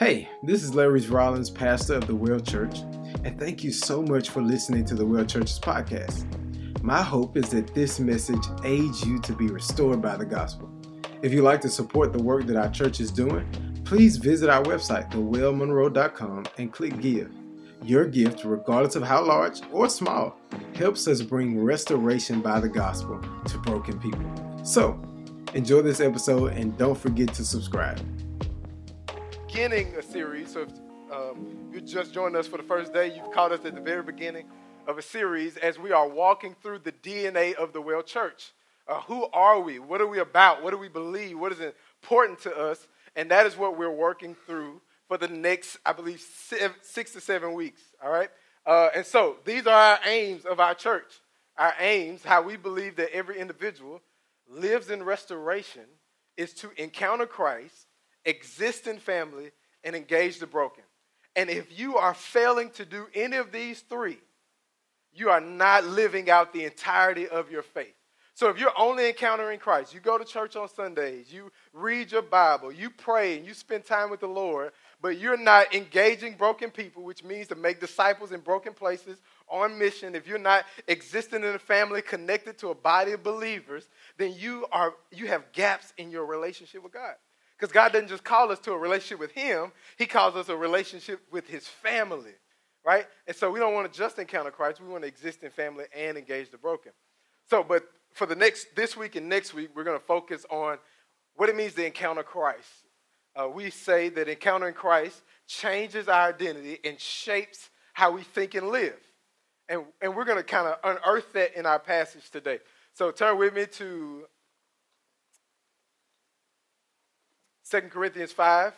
Hey, this is Larry Rollins, pastor of the Well Church, and thank you so much for listening to the Well Church's podcast. My hope is that this message aids you to be restored by the gospel. If you'd like to support the work that our church is doing, please visit our website, thewellmonroe.com, and click Give. Your gift, regardless of how large or small, helps us bring restoration by the gospel to broken people. So, enjoy this episode and don't forget to subscribe beginning a series. So if um, you just joined us for the first day, you've caught us at the very beginning of a series as we are walking through the DNA of the Well Church. Uh, who are we? What are we about? What do we believe? What is important to us? And that is what we're working through for the next, I believe, six to seven weeks. All right? Uh, and so these are our aims of our church. Our aims, how we believe that every individual lives in restoration, is to encounter Christ exist in family, and engage the broken. And if you are failing to do any of these three, you are not living out the entirety of your faith. So if you're only encountering Christ, you go to church on Sundays, you read your Bible, you pray, and you spend time with the Lord, but you're not engaging broken people, which means to make disciples in broken places on mission, if you're not existing in a family connected to a body of believers, then you are you have gaps in your relationship with God. Because God doesn't just call us to a relationship with Him, He calls us a relationship with His family, right? And so we don't want to just encounter Christ, we want to exist in family and engage the broken. So, but for the next, this week and next week, we're going to focus on what it means to encounter Christ. Uh, we say that encountering Christ changes our identity and shapes how we think and live. And, and we're going to kind of unearth that in our passage today. So turn with me to 2 Corinthians 5,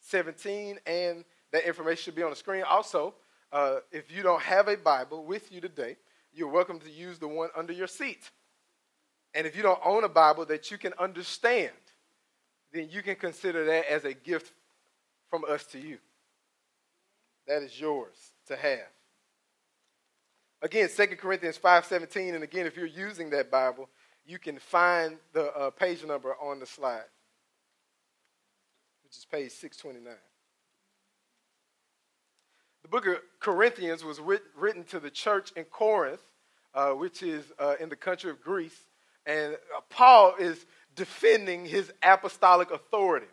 17, and that information should be on the screen. Also, uh, if you don't have a Bible with you today, you're welcome to use the one under your seat. And if you don't own a Bible that you can understand, then you can consider that as a gift from us to you. That is yours to have. Again, 2 Corinthians 5:17, and again, if you're using that Bible, you can find the uh, page number on the slide which is page 629. The book of Corinthians was written to the church in Corinth, uh, which is uh, in the country of Greece. And uh, Paul is defending his apostolic authority.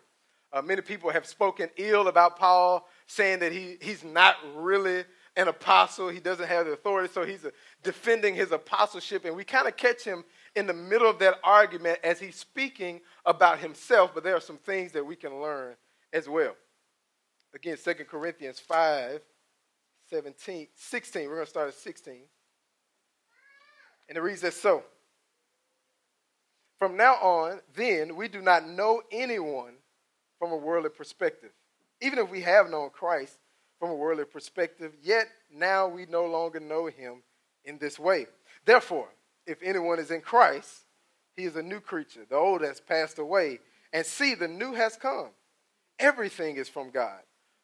Uh, many people have spoken ill about Paul, saying that he, he's not really an apostle. He doesn't have the authority, so he's uh, defending his apostleship. And we kind of catch him in the middle of that argument as he's speaking about himself, but there are some things that we can learn as well. Again, 2 Corinthians 5, 17, 16. We're going to start at 16. And it reads as so. From now on, then, we do not know anyone from a worldly perspective. Even if we have known Christ from a worldly perspective, yet now we no longer know him in this way. Therefore, if anyone is in Christ, he is a new creature. The old has passed away, and see, the new has come. Everything is from God,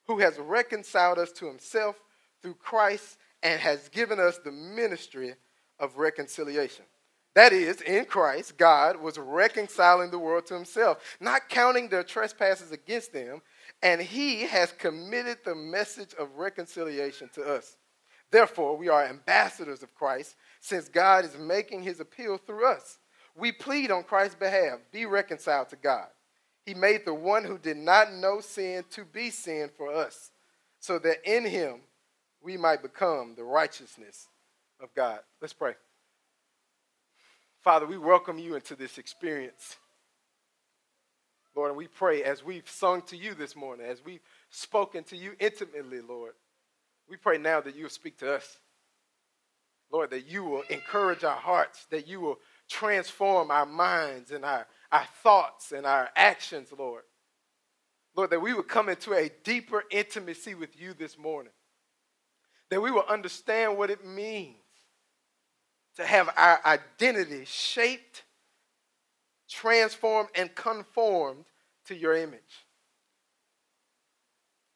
who has reconciled us to himself through Christ and has given us the ministry of reconciliation. That is, in Christ, God was reconciling the world to himself, not counting their trespasses against them, and he has committed the message of reconciliation to us. Therefore, we are ambassadors of Christ since God is making his appeal through us. We plead on Christ's behalf be reconciled to God. He made the one who did not know sin to be sin for us, so that in him we might become the righteousness of God. Let's pray. Father, we welcome you into this experience. Lord, and we pray as we've sung to you this morning, as we've spoken to you intimately, Lord, we pray now that you will speak to us. Lord, that you will encourage our hearts, that you will transform our minds and our, our thoughts and our actions, Lord. Lord, that we would come into a deeper intimacy with you this morning. That we will understand what it means to have our identity shaped, transformed, and conformed to your image.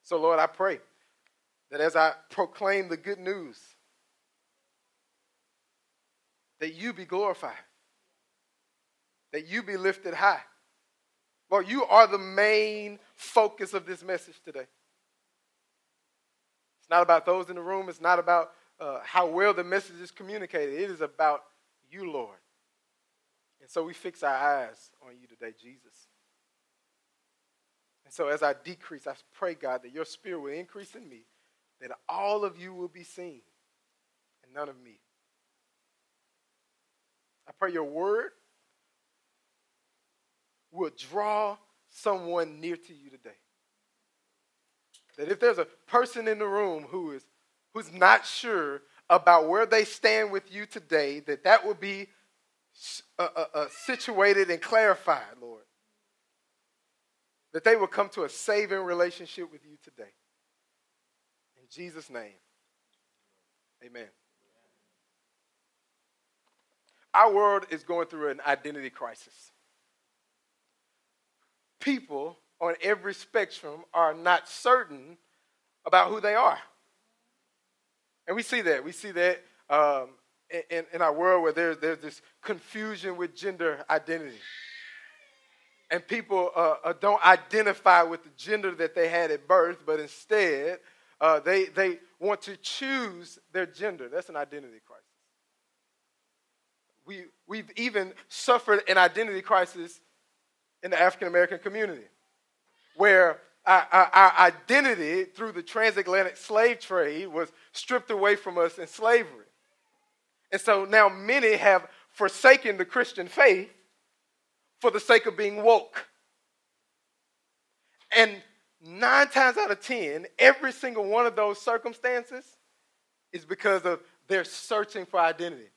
So, Lord, I pray that as I proclaim the good news, that you be glorified, that you be lifted high. Lord, you are the main focus of this message today. It's not about those in the room, it's not about uh, how well the message is communicated. It is about you, Lord. And so we fix our eyes on you today, Jesus. And so as I decrease, I pray, God, that your spirit will increase in me, that all of you will be seen and none of me. I pray your word will draw someone near to you today. That if there's a person in the room who is who's not sure about where they stand with you today, that that will be uh, uh, uh, situated and clarified, Lord. That they will come to a saving relationship with you today. In Jesus' name, amen. Our world is going through an identity crisis. People on every spectrum are not certain about who they are. And we see that. We see that um, in, in, our world where there's, there's this confusion with gender identity. And people uh, uh, don't identify with the gender that they had at birth, but instead uh, they, they want to choose their gender. That's an identity crisis. We, we've even suffered an identity crisis in the African American community where our, our, our, identity through the transatlantic slave trade was stripped away from us in slavery. And so now many have forsaken the Christian faith for the sake of being woke. And nine times out of ten, every single one of those circumstances is because of their searching for identity.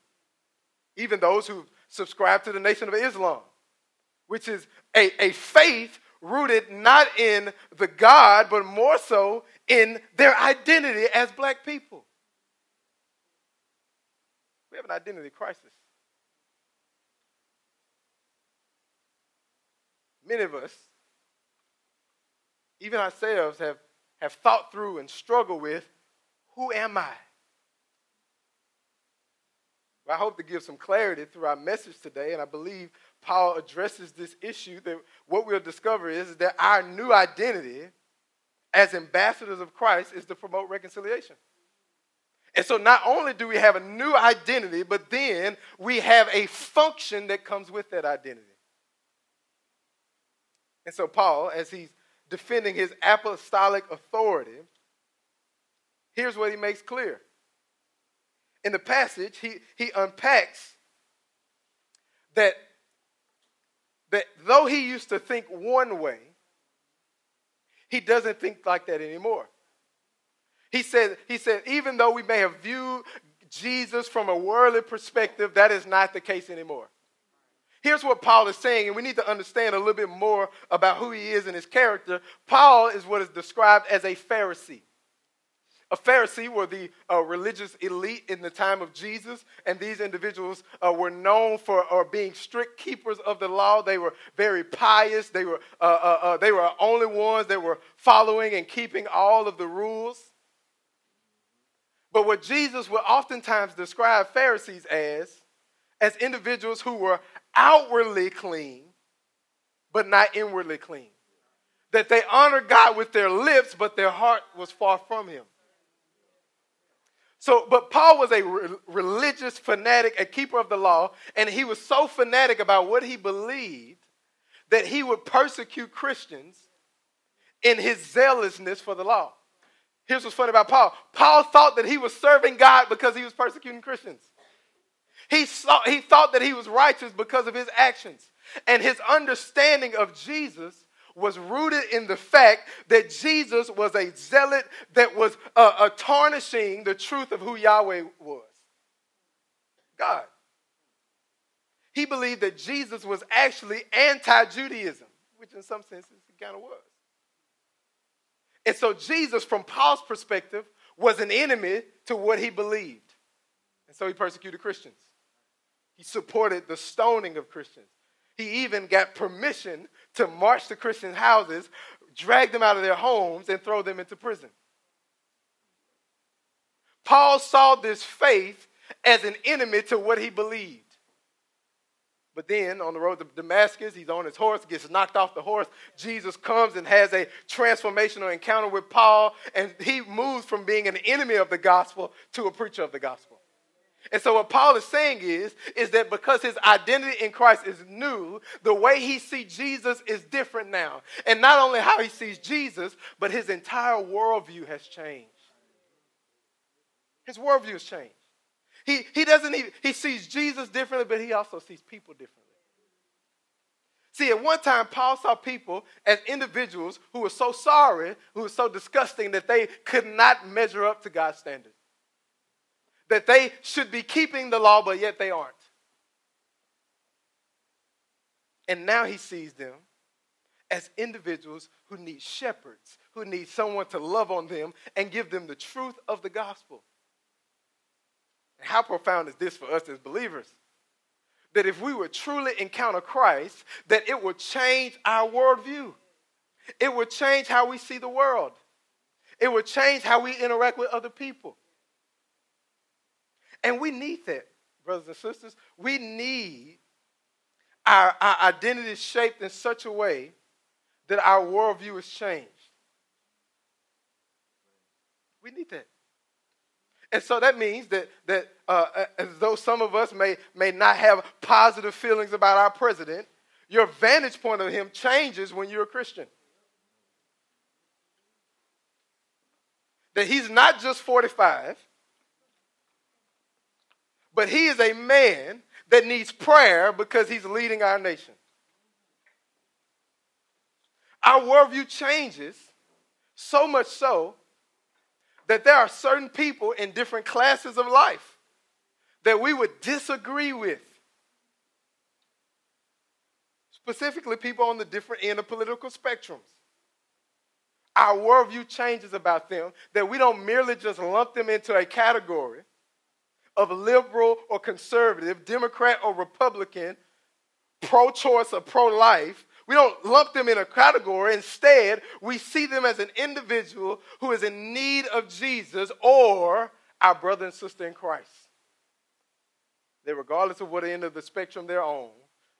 Even those who subscribe to the Nation of Islam, which is a, a faith rooted not in the God, but more so in their identity as black people. We have an identity crisis. Many of us, even ourselves, have, have thought through and struggled with who am I? I hope to give some clarity through our message today, and I believe Paul addresses this issue that what we'll discover is that our new identity as ambassadors of Christ is to promote reconciliation. And so not only do we have a new identity, but then we have a function that comes with that identity. And so Paul, as he's defending his apostolic authority, here's what he makes clear. In the passage, he, he unpacks that that though he used to think one way, he doesn't think like that anymore. He said, he said, even though we may have viewed Jesus from a worldly perspective, that is not the case anymore. Here's what Paul is saying, and we need to understand a little bit more about who he is and his character. Paul is what is described as a Pharisee. A Pharisee were the uh, religious elite in the time of Jesus, and these individuals uh, were known for uh, being strict keepers of the law. They were very pious. They were, uh, uh, uh, they were only ones that were following and keeping all of the rules. But what Jesus would oftentimes describe Pharisees as, as individuals who were outwardly clean, but not inwardly clean. That they honored God with their lips, but their heart was far from Him. So, but Paul was a re- religious fanatic, a keeper of the law, and he was so fanatic about what he believed that he would persecute Christians in his zealousness for the law. Here's what's funny about Paul Paul thought that he was serving God because he was persecuting Christians. He, saw, he thought that he was righteous because of his actions. And his understanding of Jesus was rooted in the fact that Jesus was a zealot that was uh, uh, tarnishing the truth of who Yahweh was God. He believed that Jesus was actually anti Judaism, which in some senses he kind of was. And so Jesus, from Paul's perspective, was an enemy to what he believed. And so he persecuted Christians. He supported the stoning of Christians. He even got permission to march to Christian houses, drag them out of their homes, and throw them into prison. Paul saw this faith as an enemy to what he believed. But then on the road to Damascus, he's on his horse, gets knocked off the horse. Jesus comes and has a transformational encounter with Paul, and he moves from being an enemy of the gospel to a preacher of the gospel. And so what Paul is saying is, is that because his identity in Christ is new, the way he sees Jesus is different now. And not only how he sees Jesus, but his entire worldview has changed. His worldview has changed. He, he doesn't even, he sees Jesus differently, but he also sees people differently. See, at one time, Paul saw people as individuals who were so sorry, who were so disgusting that they could not measure up to God's standards. That they should be keeping the law, but yet they aren't. And now he sees them as individuals who need shepherds, who need someone to love on them and give them the truth of the gospel. How profound is this for us as believers? That if we would truly encounter Christ, that it would change our worldview. It would change how we see the world. It would change how we interact with other people. And we need that, brothers and sisters. We need our, our identity shaped in such a way that our worldview is changed. We need that. And so that means that, that uh, as though some of us may, may not have positive feelings about our president, your vantage point of him changes when you're a Christian. That he's not just 45, but he is a man that needs prayer because he's leading our nation. Our worldview changes so much so that there are certain people in different classes of life that we would disagree with. Specifically, people on the different end of political spectrums. Our worldview changes about them that we don't merely just lump them into a category of liberal or conservative, Democrat or Republican, pro choice or pro life, we don't lump them in a category. Instead, we see them as an individual who is in need of Jesus or our brother and sister in Christ. That regardless of what end of the spectrum they're on,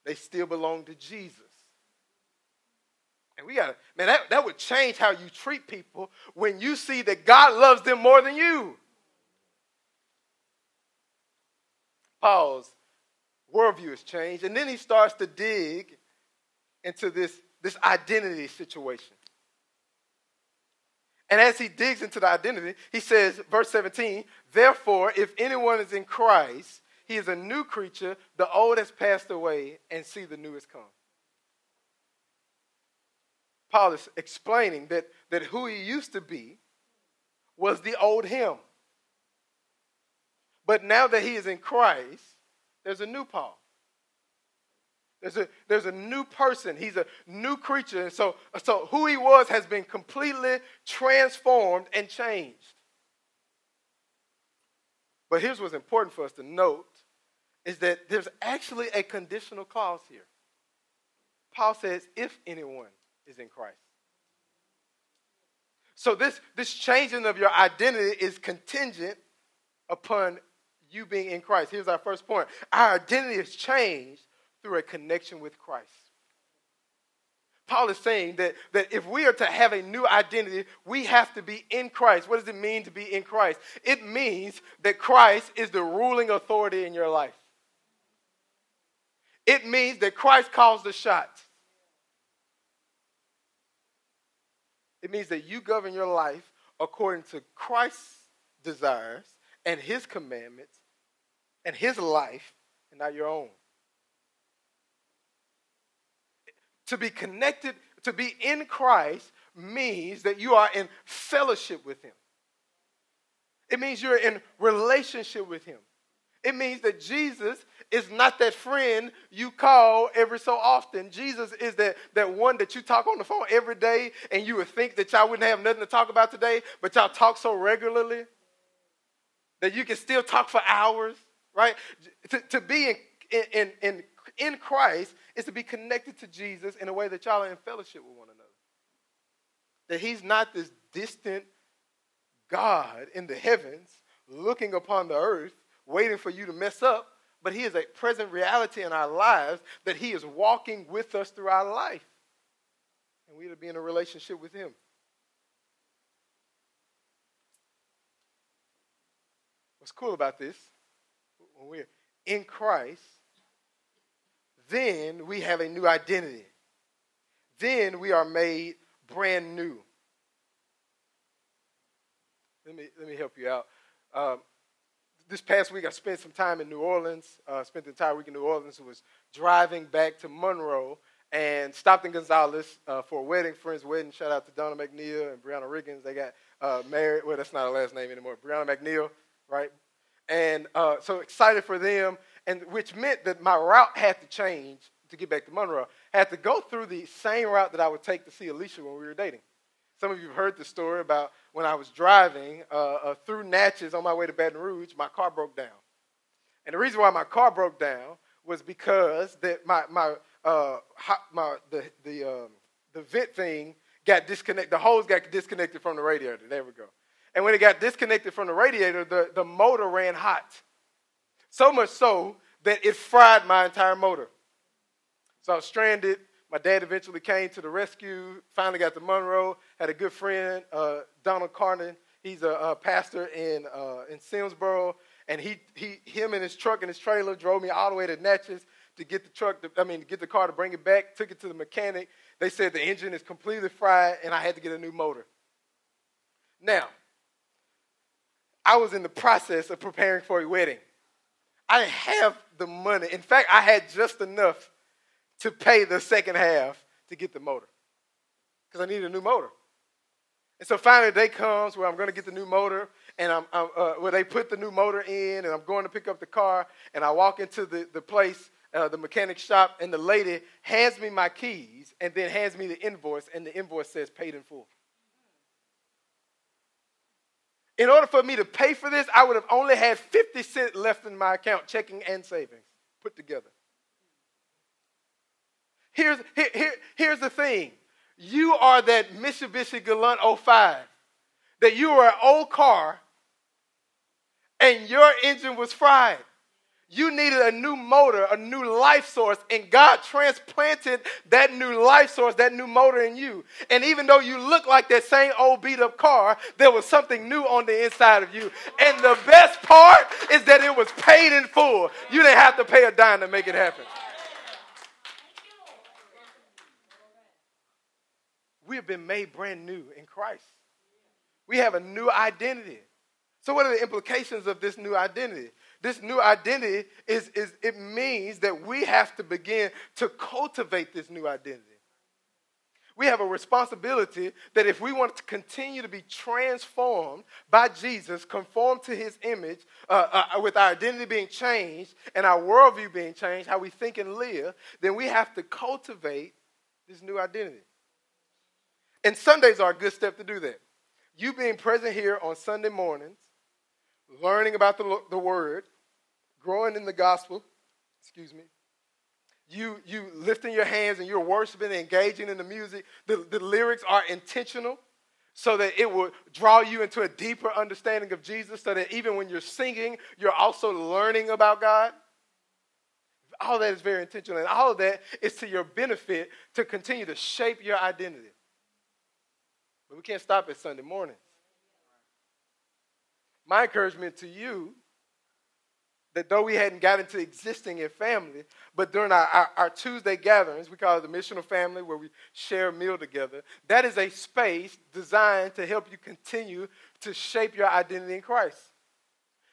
they still belong to Jesus. And we got to, man, that, that would change how you treat people when you see that God loves them more than you. Paul's worldview has changed, and then he starts to dig into this, this identity situation. And as he digs into the identity, he says, verse 17, therefore, if anyone is in Christ, he is a new creature, the old has passed away, and see, the new has come. Paul is explaining that, that who he used to be was the old him. But now that he is in Christ, there's a new Paul. There's a, there's a new person. He's a new creature. And so, so who he was has been completely transformed and changed. But here's what's important for us to note is that there's actually a conditional clause here. Paul says, if anyone is in Christ. So this, this changing of your identity is contingent upon you being in Christ. Here's our first point. Our identity is changed through a connection with Christ. Paul is saying that, that if we are to have a new identity, we have to be in Christ. What does it mean to be in Christ? It means that Christ is the ruling authority in your life. It means that Christ calls the shots. It means that you govern your life according to Christ's desires and his commandments and his life and not your own. To be connected, to be in Christ means that you are in fellowship with Him. It means you're in relationship with Him. It means that Jesus is not that friend you call every so often. Jesus is that, that one that you talk on the phone every day and you would think that y'all wouldn't have nothing to talk about today, but y'all talk so regularly that you can still talk for hours, right? To, to be in, in, in, in Christ is to be connected to Jesus in a way that y'all are in fellowship with one another. That he's not this distant God in the heavens looking upon the earth, waiting for you to mess up, but He is a present reality in our lives that He is walking with us through our life. And we are to be in a relationship with Him. What's cool about this, when we're in Christ, then we have a new identity. Then we are made brand new. Let me, let me help you out. Um, this past week, I spent some time in New Orleans. Uh, spent the entire week in New Orleans. Was driving back to Monroe and stopped in Gonzales uh, for a wedding, friend's wedding. Shout out to Donna McNeil and Brianna Riggins. They got uh, married. Well, that's not a last name anymore. Brianna McNeil, right? And uh, so excited for them, and which meant that my route had to change to get back to Monroe. I had to go through the same route that I would take to see Alicia when we were dating. Some of you have heard the story about when I was driving uh, uh, through Natchez on my way to Baton Rouge, my car broke down. And the reason why my car broke down was because that my, my, uh, my, the, the, um, the vent thing got disconnected, the hose got disconnected from the radiator. There we go. And when it got disconnected from the radiator, the, the motor ran hot. So much so that it fried my entire motor. So I was stranded my dad eventually came to the rescue, finally got to Monroe, had a good friend, uh, Donald Carnan. He's a, a pastor in, uh, in Simsboro, and he, he, him and his truck and his trailer drove me all the way to Natchez to get the truck, to, I mean, to get the car to bring it back, took it to the mechanic. They said the engine is completely fried, and I had to get a new motor. Now, I was in the process of preparing for a wedding. I didn't have the money. In fact, I had just enough to pay the second half to get the motor because I needed a new motor. And so finally, the day comes where I'm going to get the new motor, and I'm, I'm uh, where they put the new motor in, and I'm going to pick up the car, and I walk into the, the place, uh, the mechanic shop, and the lady hands me my keys and then hands me the invoice, and the invoice says paid in full. In order for me to pay for this, I would have only had 50 cents left in my account, checking and savings put together. Here's, here, here, here's the thing you are that Mitsubishi Galant 05, that you were an old car and your engine was fried. You needed a new motor, a new life source, and God transplanted that new life source, that new motor in you. And even though you look like that same old beat up car, there was something new on the inside of you. And the best part is that it was paid in full. You didn't have to pay a dime to make it happen. we have been made brand new in Christ. We have a new identity. So, what are the implications of this new identity? This new identity is, is it means that we have to begin to cultivate this new identity. We have a responsibility that if we want to continue to be transformed by Jesus, conform to his image, uh, uh, with our identity being changed and our worldview being changed, how we think and live, then we have to cultivate this new identity. And Sundays are a good step to do that. You being present here on Sunday mornings, learning about the, the Word, growing in the gospel, excuse me, you, you lifting your hands and you're worshiping and engaging in the music. The, the lyrics are intentional so that it will draw you into a deeper understanding of Jesus, so that even when you're singing, you're also learning about God. All that is very intentional, and all of that is to your benefit to continue to shape your identity. But we can't stop at Sunday mornings. My encouragement to you that though we hadn't got into existing in family, but during our, our, our, Tuesday gatherings, we call it the missional family, where we share a meal together, that is a space designed to help you continue to shape your identity in Christ.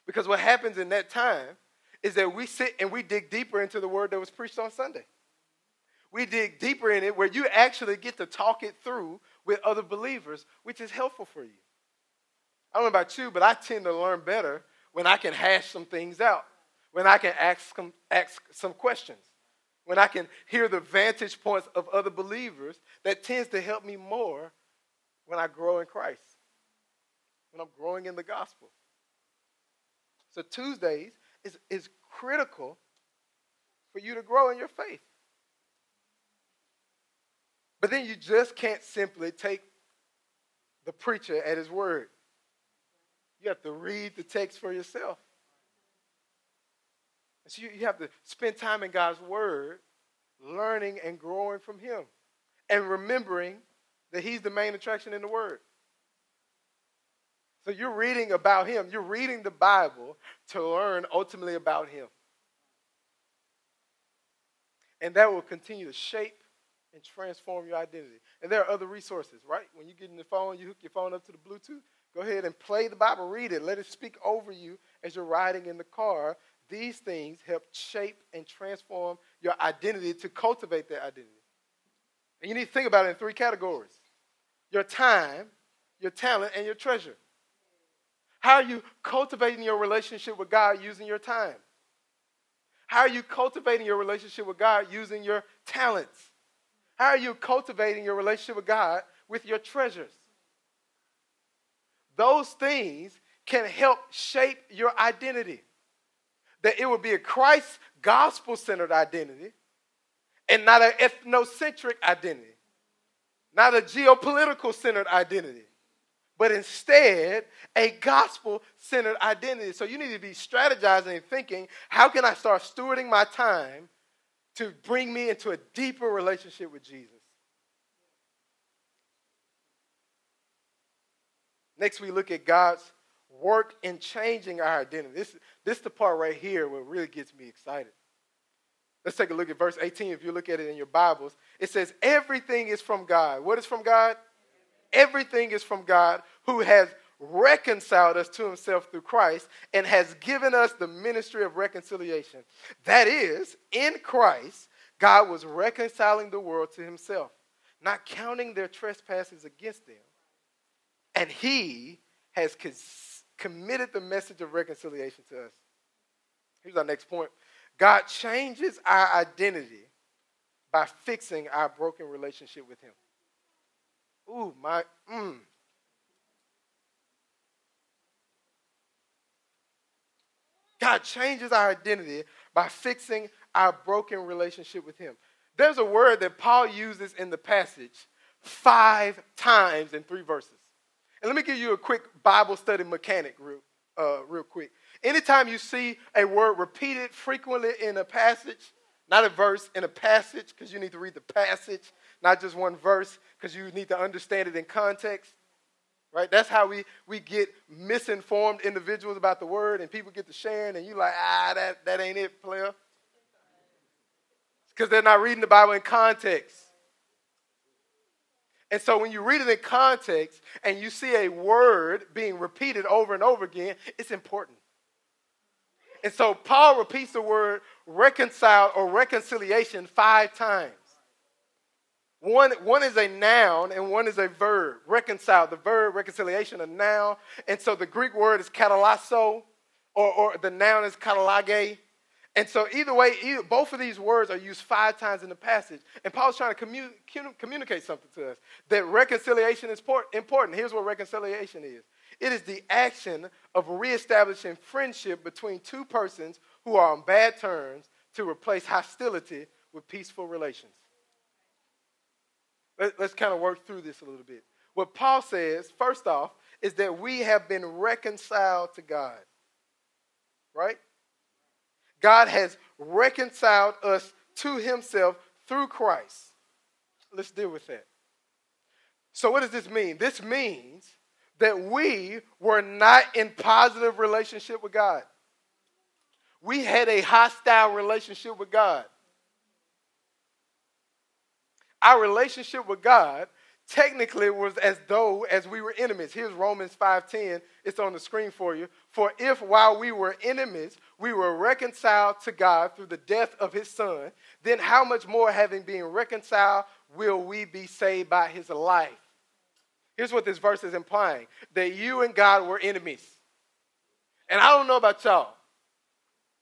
Because what happens in that time is that we sit and we dig deeper into the word that was preached on Sunday. We dig deeper in it where you actually get to talk it through with other believers, which is helpful for you. I don't know about you, but I tend to learn better when I can hash some things out, when I can ask some, ask some questions, when I can hear the vantage points of other believers. That tends to help me more when I grow in Christ, when I'm growing in the gospel. So Tuesdays is, is critical for you to grow in your faith. But then you just can't simply take the preacher at his word. You have to read the text for yourself. So you, you have to spend time in God's Word, learning and growing from Him, and remembering that He's the main attraction in the Word. So you're reading about Him, you're reading the Bible to learn ultimately about Him. And that will continue to shape and transform your identity. And there are other resources, right? When you get in the phone, you hook your phone up to the Bluetooth. Go ahead and play the Bible, read it, let it speak over you as you're riding in the car. These things help shape and transform your identity to cultivate that identity. And you need to think about it in three categories your time, your talent, and your treasure. How are you cultivating your relationship with God using your time? How are you cultivating your relationship with God using your talents? How are you cultivating your relationship with God with your treasures? Those things can help shape your identity. That it will be a Christ gospel centered identity and not an ethnocentric identity, not a geopolitical centered identity, but instead a gospel centered identity. So you need to be strategizing and thinking how can I start stewarding my time to bring me into a deeper relationship with Jesus. Next, we look at God's work in changing our identity. This, this is the part right here where really gets me excited. Let's take a look at verse 18. If you look at it in your Bibles, it says, Everything is from God. What is from God? Everything is from God who has reconciled us to himself through Christ and has given us the ministry of reconciliation. That is, in Christ, God was reconciling the world to himself, not counting their trespasses against them. And he has committed the message of reconciliation to us. Here's our next point God changes our identity by fixing our broken relationship with him. Ooh, my, mm. God changes our identity by fixing our broken relationship with Him. There's a word that Paul uses in the passage five times in three verses. And let me give you a quick Bible study mechanic, real, uh, real quick. Anytime you see a word repeated frequently in a passage, not a verse, in a passage, because you need to read the passage, not just one verse, because you need to understand it in context right? That's how we, we get misinformed individuals about the word and people get to sharing and you're like, ah, that, that ain't it, player. Because they're not reading the Bible in context. And so when you read it in context and you see a word being repeated over and over again, it's important. And so Paul repeats the word reconcile or reconciliation five times. One, one is a noun and one is a verb. Reconcile, the verb, reconciliation, a noun. And so the Greek word is katalasso, or, or the noun is katalage. And so either way, either, both of these words are used five times in the passage. And Paul's trying to commu- communicate something to us that reconciliation is important. Here's what reconciliation is it is the action of reestablishing friendship between two persons who are on bad terms to replace hostility with peaceful relations. Let, us kind of work through this a little bit. What Paul says, first off, is that we have been reconciled to God. Right? God has reconciled us to himself through Christ. Let's deal with that. So, what does this mean? This means that we were not in positive relationship with God. We had a hostile relationship with God our relationship with God technically it was as though as we were enemies. Here's Romans 5:10. It's on the screen for you. For if while we were enemies, we were reconciled to God through the death of his son, then how much more having been reconciled will we be saved by his life? Here's what this verse is implying that you and God were enemies. And I don't know about y'all,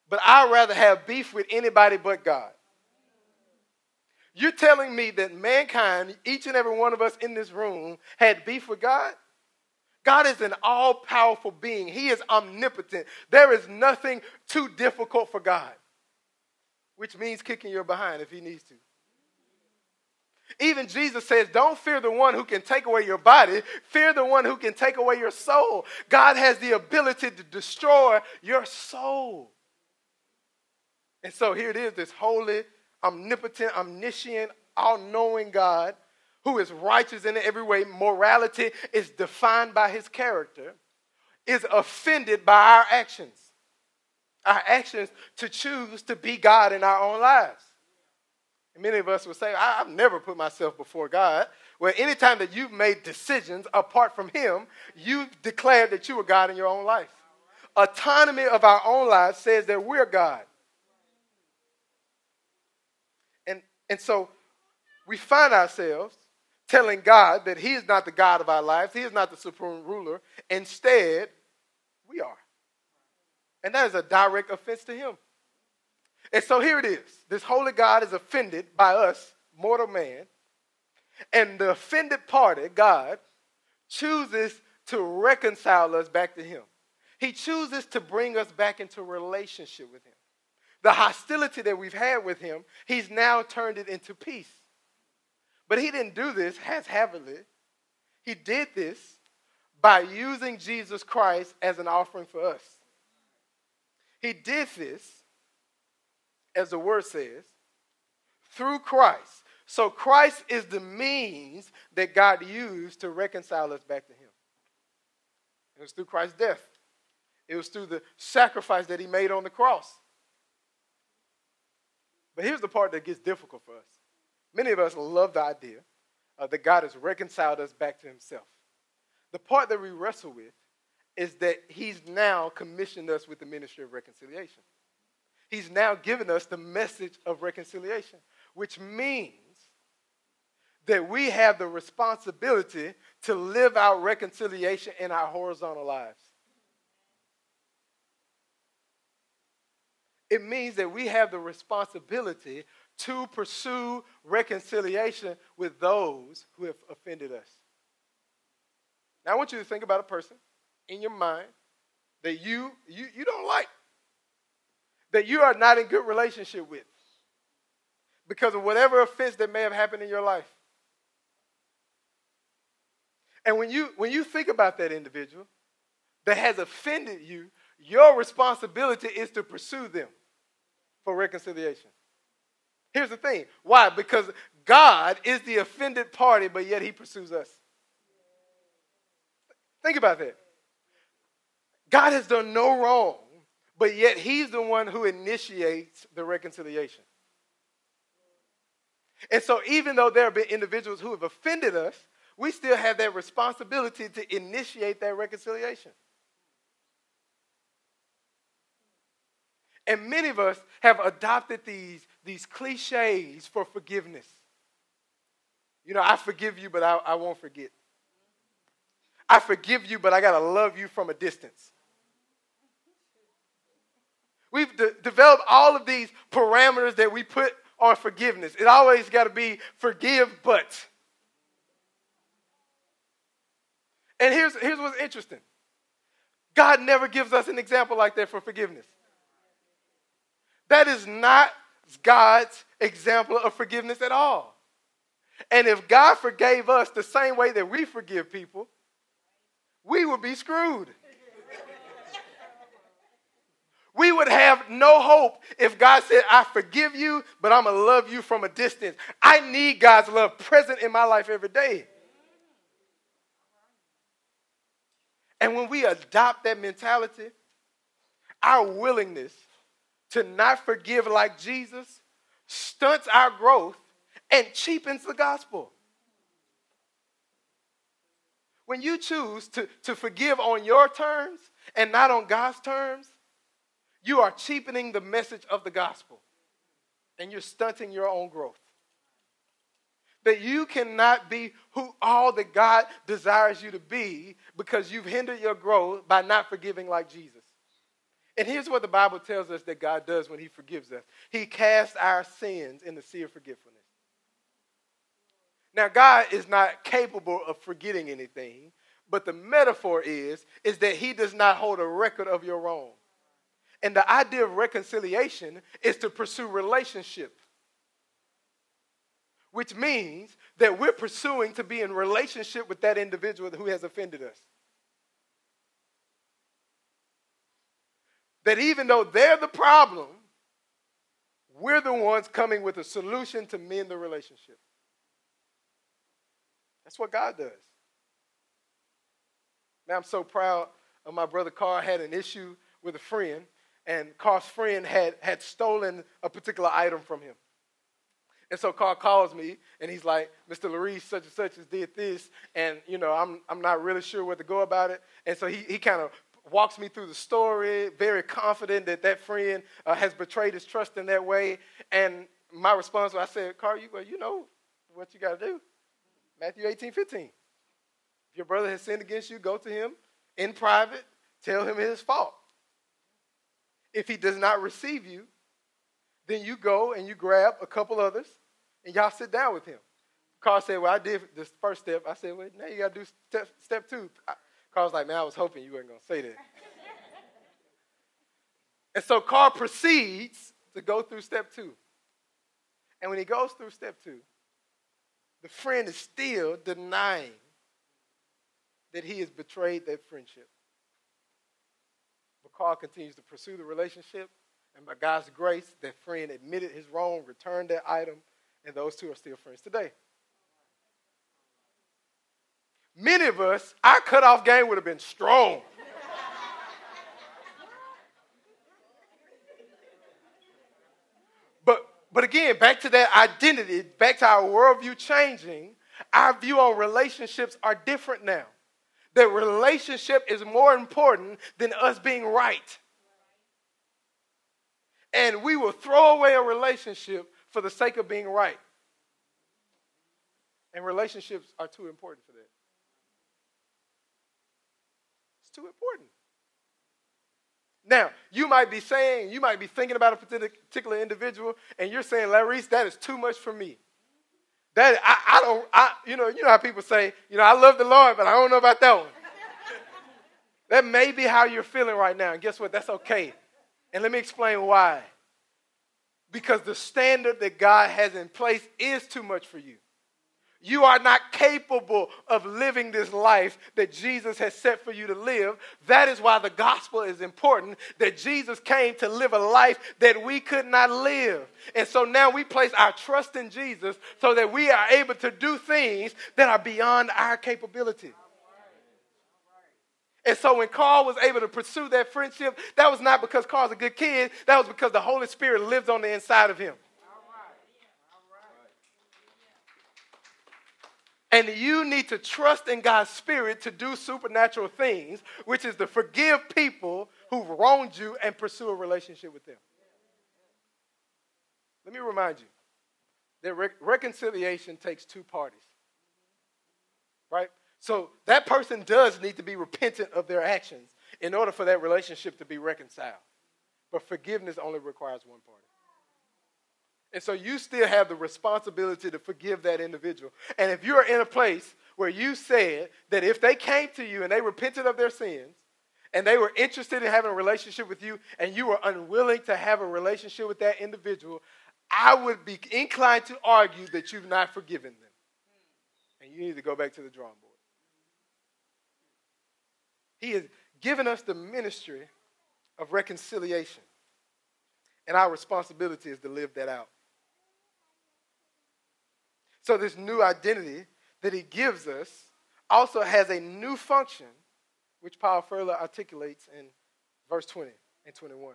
but I'd rather have beef with anybody but God. You're telling me that mankind, each and every one of us in this room, had beef with God? God is an all powerful being, He is omnipotent. There is nothing too difficult for God, which means kicking your behind if He needs to. Even Jesus says, Don't fear the one who can take away your body, fear the one who can take away your soul. God has the ability to destroy your soul. And so here it is this holy, omnipotent, omniscient, all knowing God who is righteous in every way. Morality is defined by his character, is offended by our actions. Our actions to choose to be God in our own lives. And many of us will say, I've never put myself before God. Well, anytime that you've made decisions apart from Him, you've declared that you are God in your own life. Autonomy of our own lives says that we're God. And, so we find ourselves telling God that He is not the God of our lives, He is not the supreme ruler. Instead, we are. And that is a direct offense to Him. And so here it is this holy God is offended by us, mortal man, and the offended party, God, chooses to reconcile us back to Him. He chooses to bring us back into relationship with Him. The hostility that we've had with Him, He's now turned it into peace. But He didn't do this haphazardly. He did this by using Jesus Christ as an offering for us. He did this, as the word says, through Christ. So Christ is the means that God used to reconcile us back to Him. It was through Christ's death, it was through the sacrifice that He made on the cross. But here's the part that gets difficult for us. Many of us love the idea uh, that God has reconciled us back to Himself. The part that we wrestle with is that He's now commissioned us with the ministry of reconciliation. He's now given us the message of reconciliation, which means that we have the responsibility to live out reconciliation in our horizontal lives. It means that we have the responsibility to pursue reconciliation with those who have offended us. Now, I want you to think about a person in your mind that you, you, you don't like, that you are not in good relationship with because of whatever offense that may have happened in your life. And when you when you think about that individual that has offended you, your responsibility is to pursue them for reconciliation. Here's the thing. Why? Because God is the offended party, but yet he pursues us. Think about that. God has done no wrong, but yet he's the one who initiates the reconciliation. And so, even though there have been individuals who have offended us, we still have that responsibility to initiate that reconciliation. And many of us have adopted these, these cliches for forgiveness. You know, I forgive you, but I, I won't forget. I forgive you, but I got to love you from a distance. We've de- developed all of these parameters that we put on forgiveness. It always got to be forgive, but. And here's, here's what's interesting God never gives us an example like that for forgiveness. That is not God's example of forgiveness at all. And if God forgave us the same way that we forgive people, we would be screwed. we would have no hope if God said, I forgive you, but I'm going to love you from a distance. I need God's love present in my life every day. And when we adopt that mentality, our willingness to not forgive like Jesus stunts our growth and cheapens the gospel. When you choose to, to forgive on your terms and not on God's terms, you are cheapening the message of the gospel and you're stunting your own growth that you cannot be who all that God desires you to be because you've hindered your growth by not forgiving like Jesus. And here's what the Bible tells us that God does when He forgives us He casts our sins in the sea of forgetfulness. Now, God is not capable of forgetting anything, but the metaphor is, is that He does not hold a record of your wrong. And the idea of reconciliation is to pursue relationship which means that we're pursuing to be in relationship with that individual who has offended us. That even though they're the problem, we're the ones coming with a solution to mend the relationship. That's what God does. Now, I'm so proud of my brother Carl had an issue with a friend, and Carl's friend had, had stolen a particular item from him. And so Carl calls me and he's like, Mr. Larrese, such and such has did this, and you know, I'm I'm not really sure where to go about it. And so he, he kind of walks me through the story, very confident that that friend uh, has betrayed his trust in that way. And my response was, I said, Carl, you, well, you know what you got to do. Matthew 18, 15. If your brother has sinned against you, go to him in private, tell him his fault. If he does not receive you, then you go and you grab a couple others and y'all sit down with him. Carl said, Well, I did this first step. I said, Well, now you got to do step, step two. Carl was like, Man, I was hoping you weren't going to say that. and so Carl proceeds to go through step two. And when he goes through step two, the friend is still denying that he has betrayed that friendship. But Carl continues to pursue the relationship and by God's grace, that friend admitted his wrong, returned that item, and those two are still friends today. Many of us, our cutoff game would have been strong. but, but again, back to that identity, back to our worldview changing, our view on relationships are different now. That relationship is more important than us being right and we will throw away a relationship for the sake of being right. And relationships are too important for that. It's too important. Now, you might be saying, you might be thinking about a particular individual, and you're saying, Larrese, that is too much for me. That I, I don't, I, you know, you know how people say, you know, I love the Lord, but I don't know about that one. that may be how you're feeling right now, and guess what? That's okay. And let me explain why. Because the standard that God has in place is too much for you. You are not capable of living this life that Jesus has set for you to live. That is why the gospel is important that Jesus came to live a life that we could not live. And so now we place our trust in Jesus so that we are able to do things that are beyond our capability. And so when Carl was able to pursue that friendship, that was not because Carl's a good kid, that was because the Holy Spirit lives on the inside of him. And you need to trust in God's Spirit to do supernatural things, which is to forgive people who've wronged you and pursue a relationship with them. Let me remind you that re- reconciliation takes two parties, right? So that person does need to be repentant of their actions in order for that relationship to be reconciled. But forgiveness only requires one party. And so you still have the responsibility to forgive that individual. And if you're in a place where you said that if they came to you and they repented of their sins, and they were interested in having a relationship with you, and you were unwilling to have a relationship with that individual, I would be inclined to argue that you've not forgiven them. And you need to go back to the drawing board. He has given us the ministry of reconciliation. And our responsibility is to live that out. So, this new identity that he gives us also has a new function, which Paul further articulates in verse 20 and 21.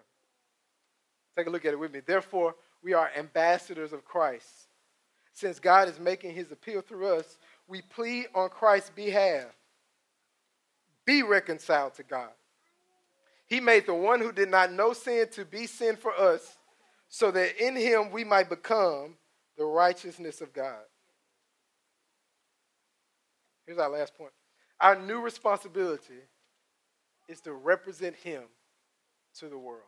Take a look at it with me. Therefore, we are ambassadors of Christ. Since God is making his appeal through us, we plead on Christ's behalf be reconciled to God. He made the one who did not know sin to be sin for us, so that in him we might become the righteousness of God. Here's our last point. Our new responsibility is to represent him to the world.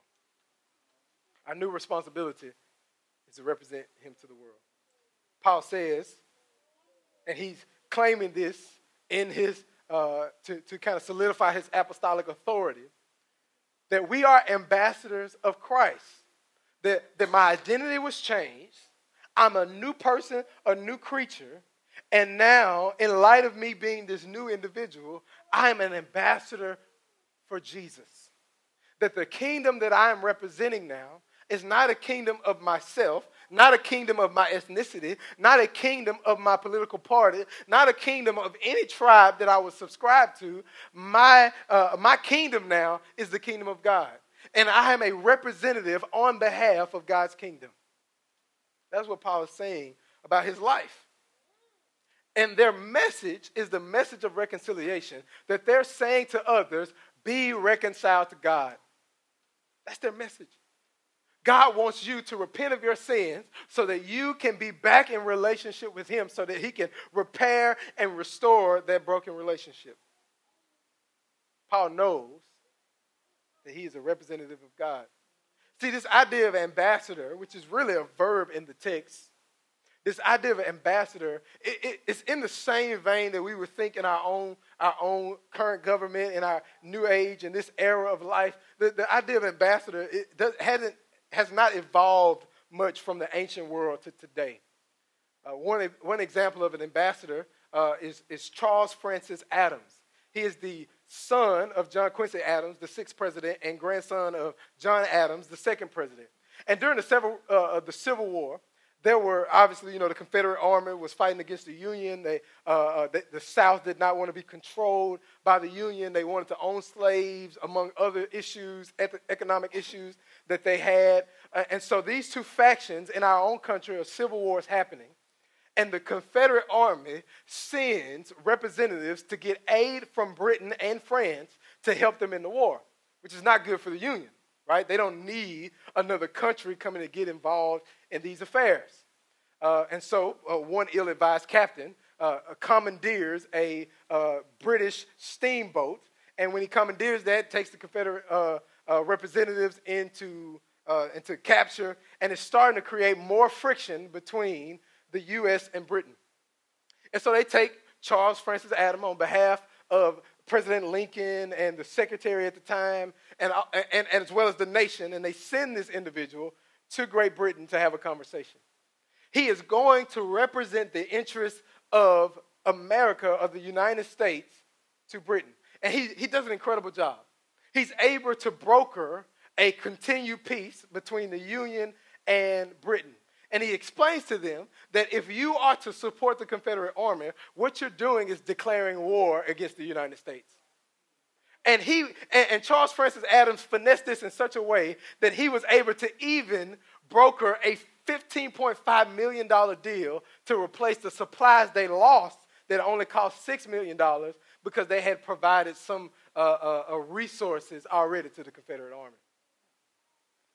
Our new responsibility is to represent him to the world. Paul says, and he's claiming this in his uh, to, to kind of solidify his apostolic authority, that we are ambassadors of Christ, that, that my identity was changed. I'm a new person, a new creature. And now, in light of me being this new individual, I'm an ambassador for Jesus. That the kingdom that I am representing now is not a kingdom of myself, not a kingdom of my ethnicity, not a kingdom of my political party, not a kingdom of any tribe that I was subscribed to. My, uh, my kingdom now is the kingdom of God. And I am a representative on behalf of God's kingdom. That's what Paul is saying about his life. And their message is the message of reconciliation that they're saying to others, be reconciled to God. That's their message. God wants you to repent of your sins so that you can be back in relationship with Him, so that He can repair and restore that broken relationship. Paul knows that he is a representative of God. See, this idea of ambassador, which is really a verb in the text, this idea of an ambassador, it, it, it's in the same vein that we would think in our own, our own current government, in our new age, in this era of life. The, the idea of ambassador it does, hasn't, has not evolved much from the ancient world to today. Uh, one, one example of an ambassador uh, is, is Charles Francis Adams. He is the son of John Quincy Adams, the sixth president, and grandson of John Adams, the second president. And during the, several, uh, the Civil War, there were obviously, you know, the Confederate Army was fighting against the Union. They, uh, uh, the, the, South did not want to be controlled by the Union. They wanted to own slaves, among other issues, economic issues that they had. Uh, and so these two factions in our own country, a civil war is happening. And the Confederate Army sends representatives to get aid from Britain and France to help them in the war, which is not good for the Union right? They don't need another country coming to get involved in these affairs. Uh, and so, uh, one ill advised captain uh, commandeers a uh, British steamboat, and when he commandeers that, takes the Confederate uh, uh, representatives into, into capture, and it's starting to create more friction between the U.S. and Britain. And so they take Charles Francis Adams on behalf of President Lincoln and the secretary at the time, and, uh, and, and as well as the nation, and they send this individual to Great Britain to have a conversation. He is going to represent the interests of America, of the United States, to Britain. And he, he does an incredible job. He's able to broker a continued peace between the Union and Britain. And he explains to them that if you are to support the Confederate Army, what you're doing is declaring war against the United States. And he and, and, Charles Francis Adams finessed this in such a way that he was able to even broker a $15.5 million deal to replace the supplies they lost that only cost $6 million because they had provided some uh, uh, uh resources already to the Confederate Army.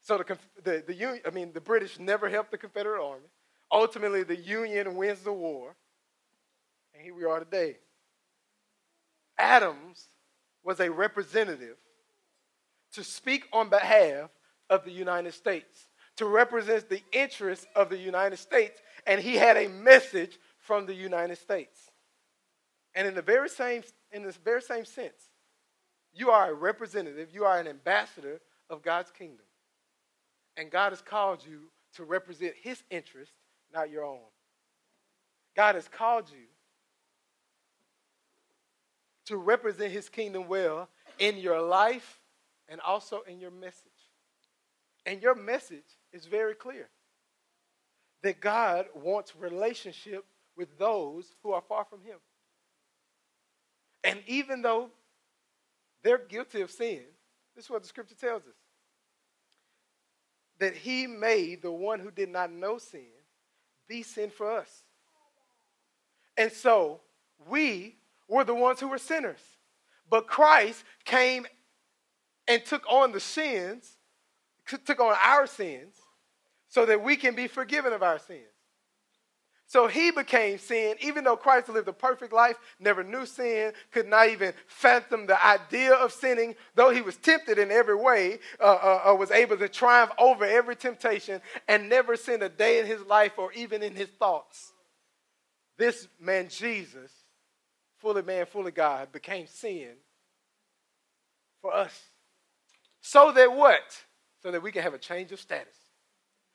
So the, the, the Union, I mean, the British never helped the Confederate Army. Ultimately, the Union wins the war. And here we are today. Adams was a representative to speak on behalf of the United States, to represent the interests of the United States, and he had a message from the United States. And in the very same, in this very same sense, you are a representative, you are an ambassador of God's kingdom. And God has called you to represent his interest, not your own. God has called you to represent his kingdom well in your life and also in your message. And your message is very clear that God wants relationship with those who are far from him. And even though they're guilty of sin, this is what the scripture tells us that he made the one who did not know sin be sin for us. And so we were the ones who were sinners. But Christ came and took on the sins, took on our sins, so that we can be forgiven of our sins. So he became sin, even though Christ lived a perfect life, never knew sin, could not even fathom the idea of sinning, though he was tempted in every way, uh, uh, uh, was able to triumph over every temptation and never sinned a day in his life or even in his thoughts. This man, Jesus, fully man, fully God, became sin for us. So that what? So that we can have a change of status.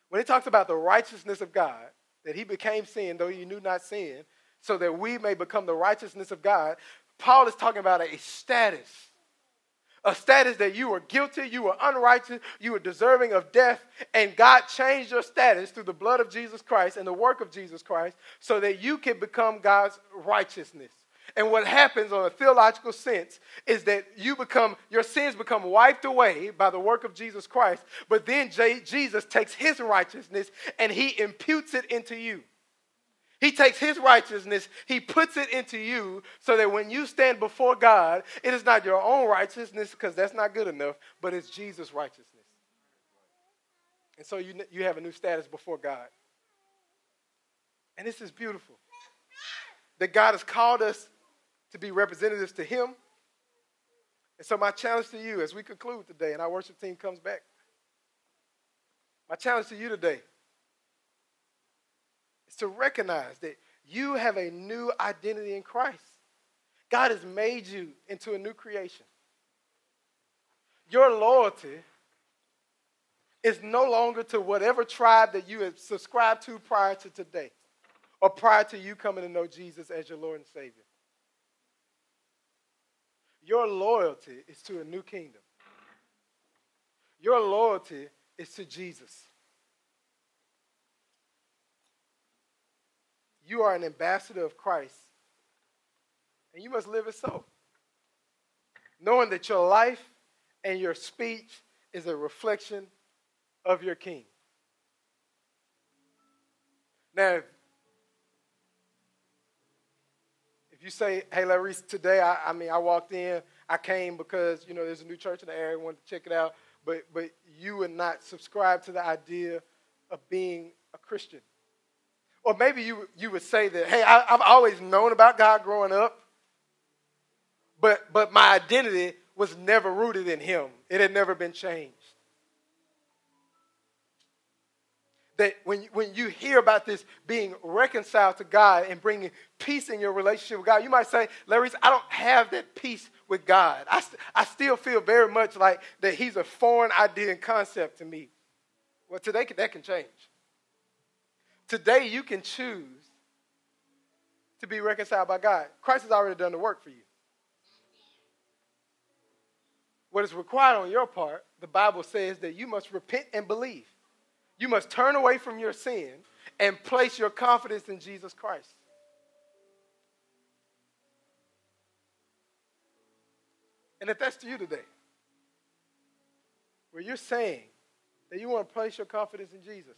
When he talks about the righteousness of God, that he became sin, though he knew not sin, so that we may become the righteousness of God. Paul is talking about a status, a status that you were guilty, you were unrighteous, you were deserving of death, and God changed your status through the blood of Jesus Christ and the work of Jesus Christ so that you can become God's righteousness. And what happens on a theological sense is that you become, your sins become wiped away by the work of Jesus Christ, but then Jesus takes his righteousness and he imputes it into you. He takes his righteousness, he puts it into you so that when you stand before God, it is not your own righteousness because that's not good enough, but it's Jesus' righteousness. And so you, you have a new status before God. And this is beautiful. That God has called us to be representatives to him. And so my challenge to you as we conclude today and our worship team comes back, my challenge to you today is to recognize that you have a new identity in Christ. God has made you into a new creation. Your loyalty is no longer to whatever tribe that you have subscribed to prior to today or prior to you coming to know Jesus as your Lord and Savior. Your loyalty is to a new kingdom. Your loyalty is to Jesus. You are an ambassador of Christ, and you must live it so. Knowing that your life and your speech is a reflection of your king. Now, you say, hey, Larry, today, I, I mean, I walked in, I came because, you know, there's a new church in the area, I wanted to check it out, but, but you would not subscribe to the idea of being a Christian. Or maybe you, you would say that, hey, I, have always known about God growing up, but, but my identity was never rooted in Him. It had never been changed. That when, when you hear about this being reconciled to God and bringing peace in your relationship with God, you might say, Larry, I don't have that peace with God. I, st- I still feel very much like that He's a foreign idea and concept to me. Well, today that can change. Today, you can choose to be reconciled by God. Christ has already done the work for you. What is required on your part, the Bible says that you must repent and believe. You must turn away from your sin and place your confidence in Jesus Christ. And if that's to you today, where you're saying that you want to place your confidence in Jesus,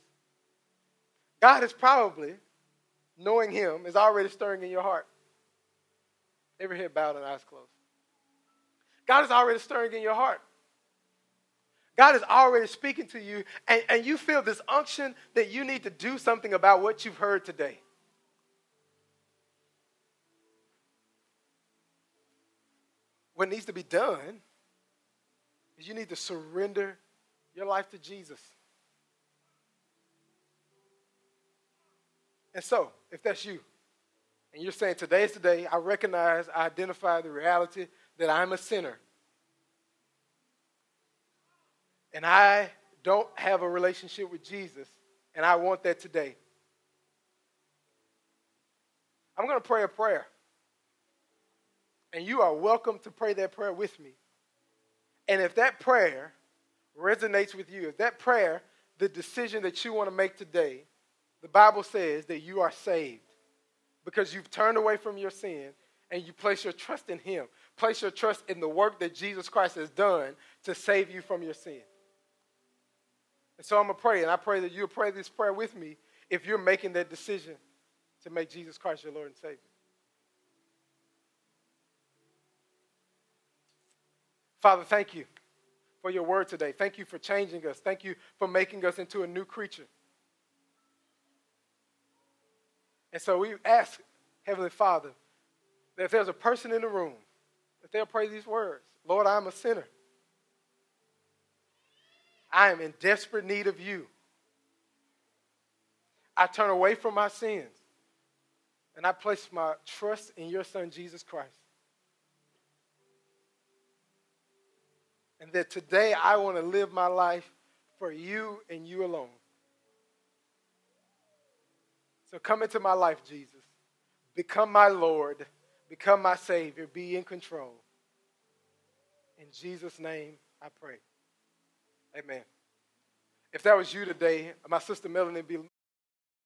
God is probably, knowing Him, is already stirring in your heart. Every head bowed and eyes closed. God is already stirring in your heart. God is already speaking to you, and, and you feel this unction that you need to do something about what you've heard today. What needs to be done is you need to surrender your life to Jesus. And so, if that's you, and you're saying today is the day, I recognize, I identify the reality that I'm a sinner. And I don't have a relationship with Jesus, and I want that today. I'm going to pray a prayer. And you are welcome to pray that prayer with me. And if that prayer resonates with you, if that prayer, the decision that you want to make today, the Bible says that you are saved because you've turned away from your sin and you place your trust in Him. Place your trust in the work that Jesus Christ has done to save you from your sin. And so I'm going to pray, and I pray that you'll pray this prayer with me if you're making that decision to make Jesus Christ your Lord and Savior. Father, thank you for your word today. Thank you for changing us. Thank you for making us into a new creature. And so we ask, Heavenly Father, that if there's a person in the room, that they'll pray these words Lord, I'm a sinner. I am in desperate need of you. I turn away from my sins and I place my trust in your Son, Jesus Christ. And that today I want to live my life for you and you alone. So come into my life, Jesus. Become my Lord. Become my Savior. Be in control. In Jesus' name, I pray. Amen. If that was you today, my sister Melanie would be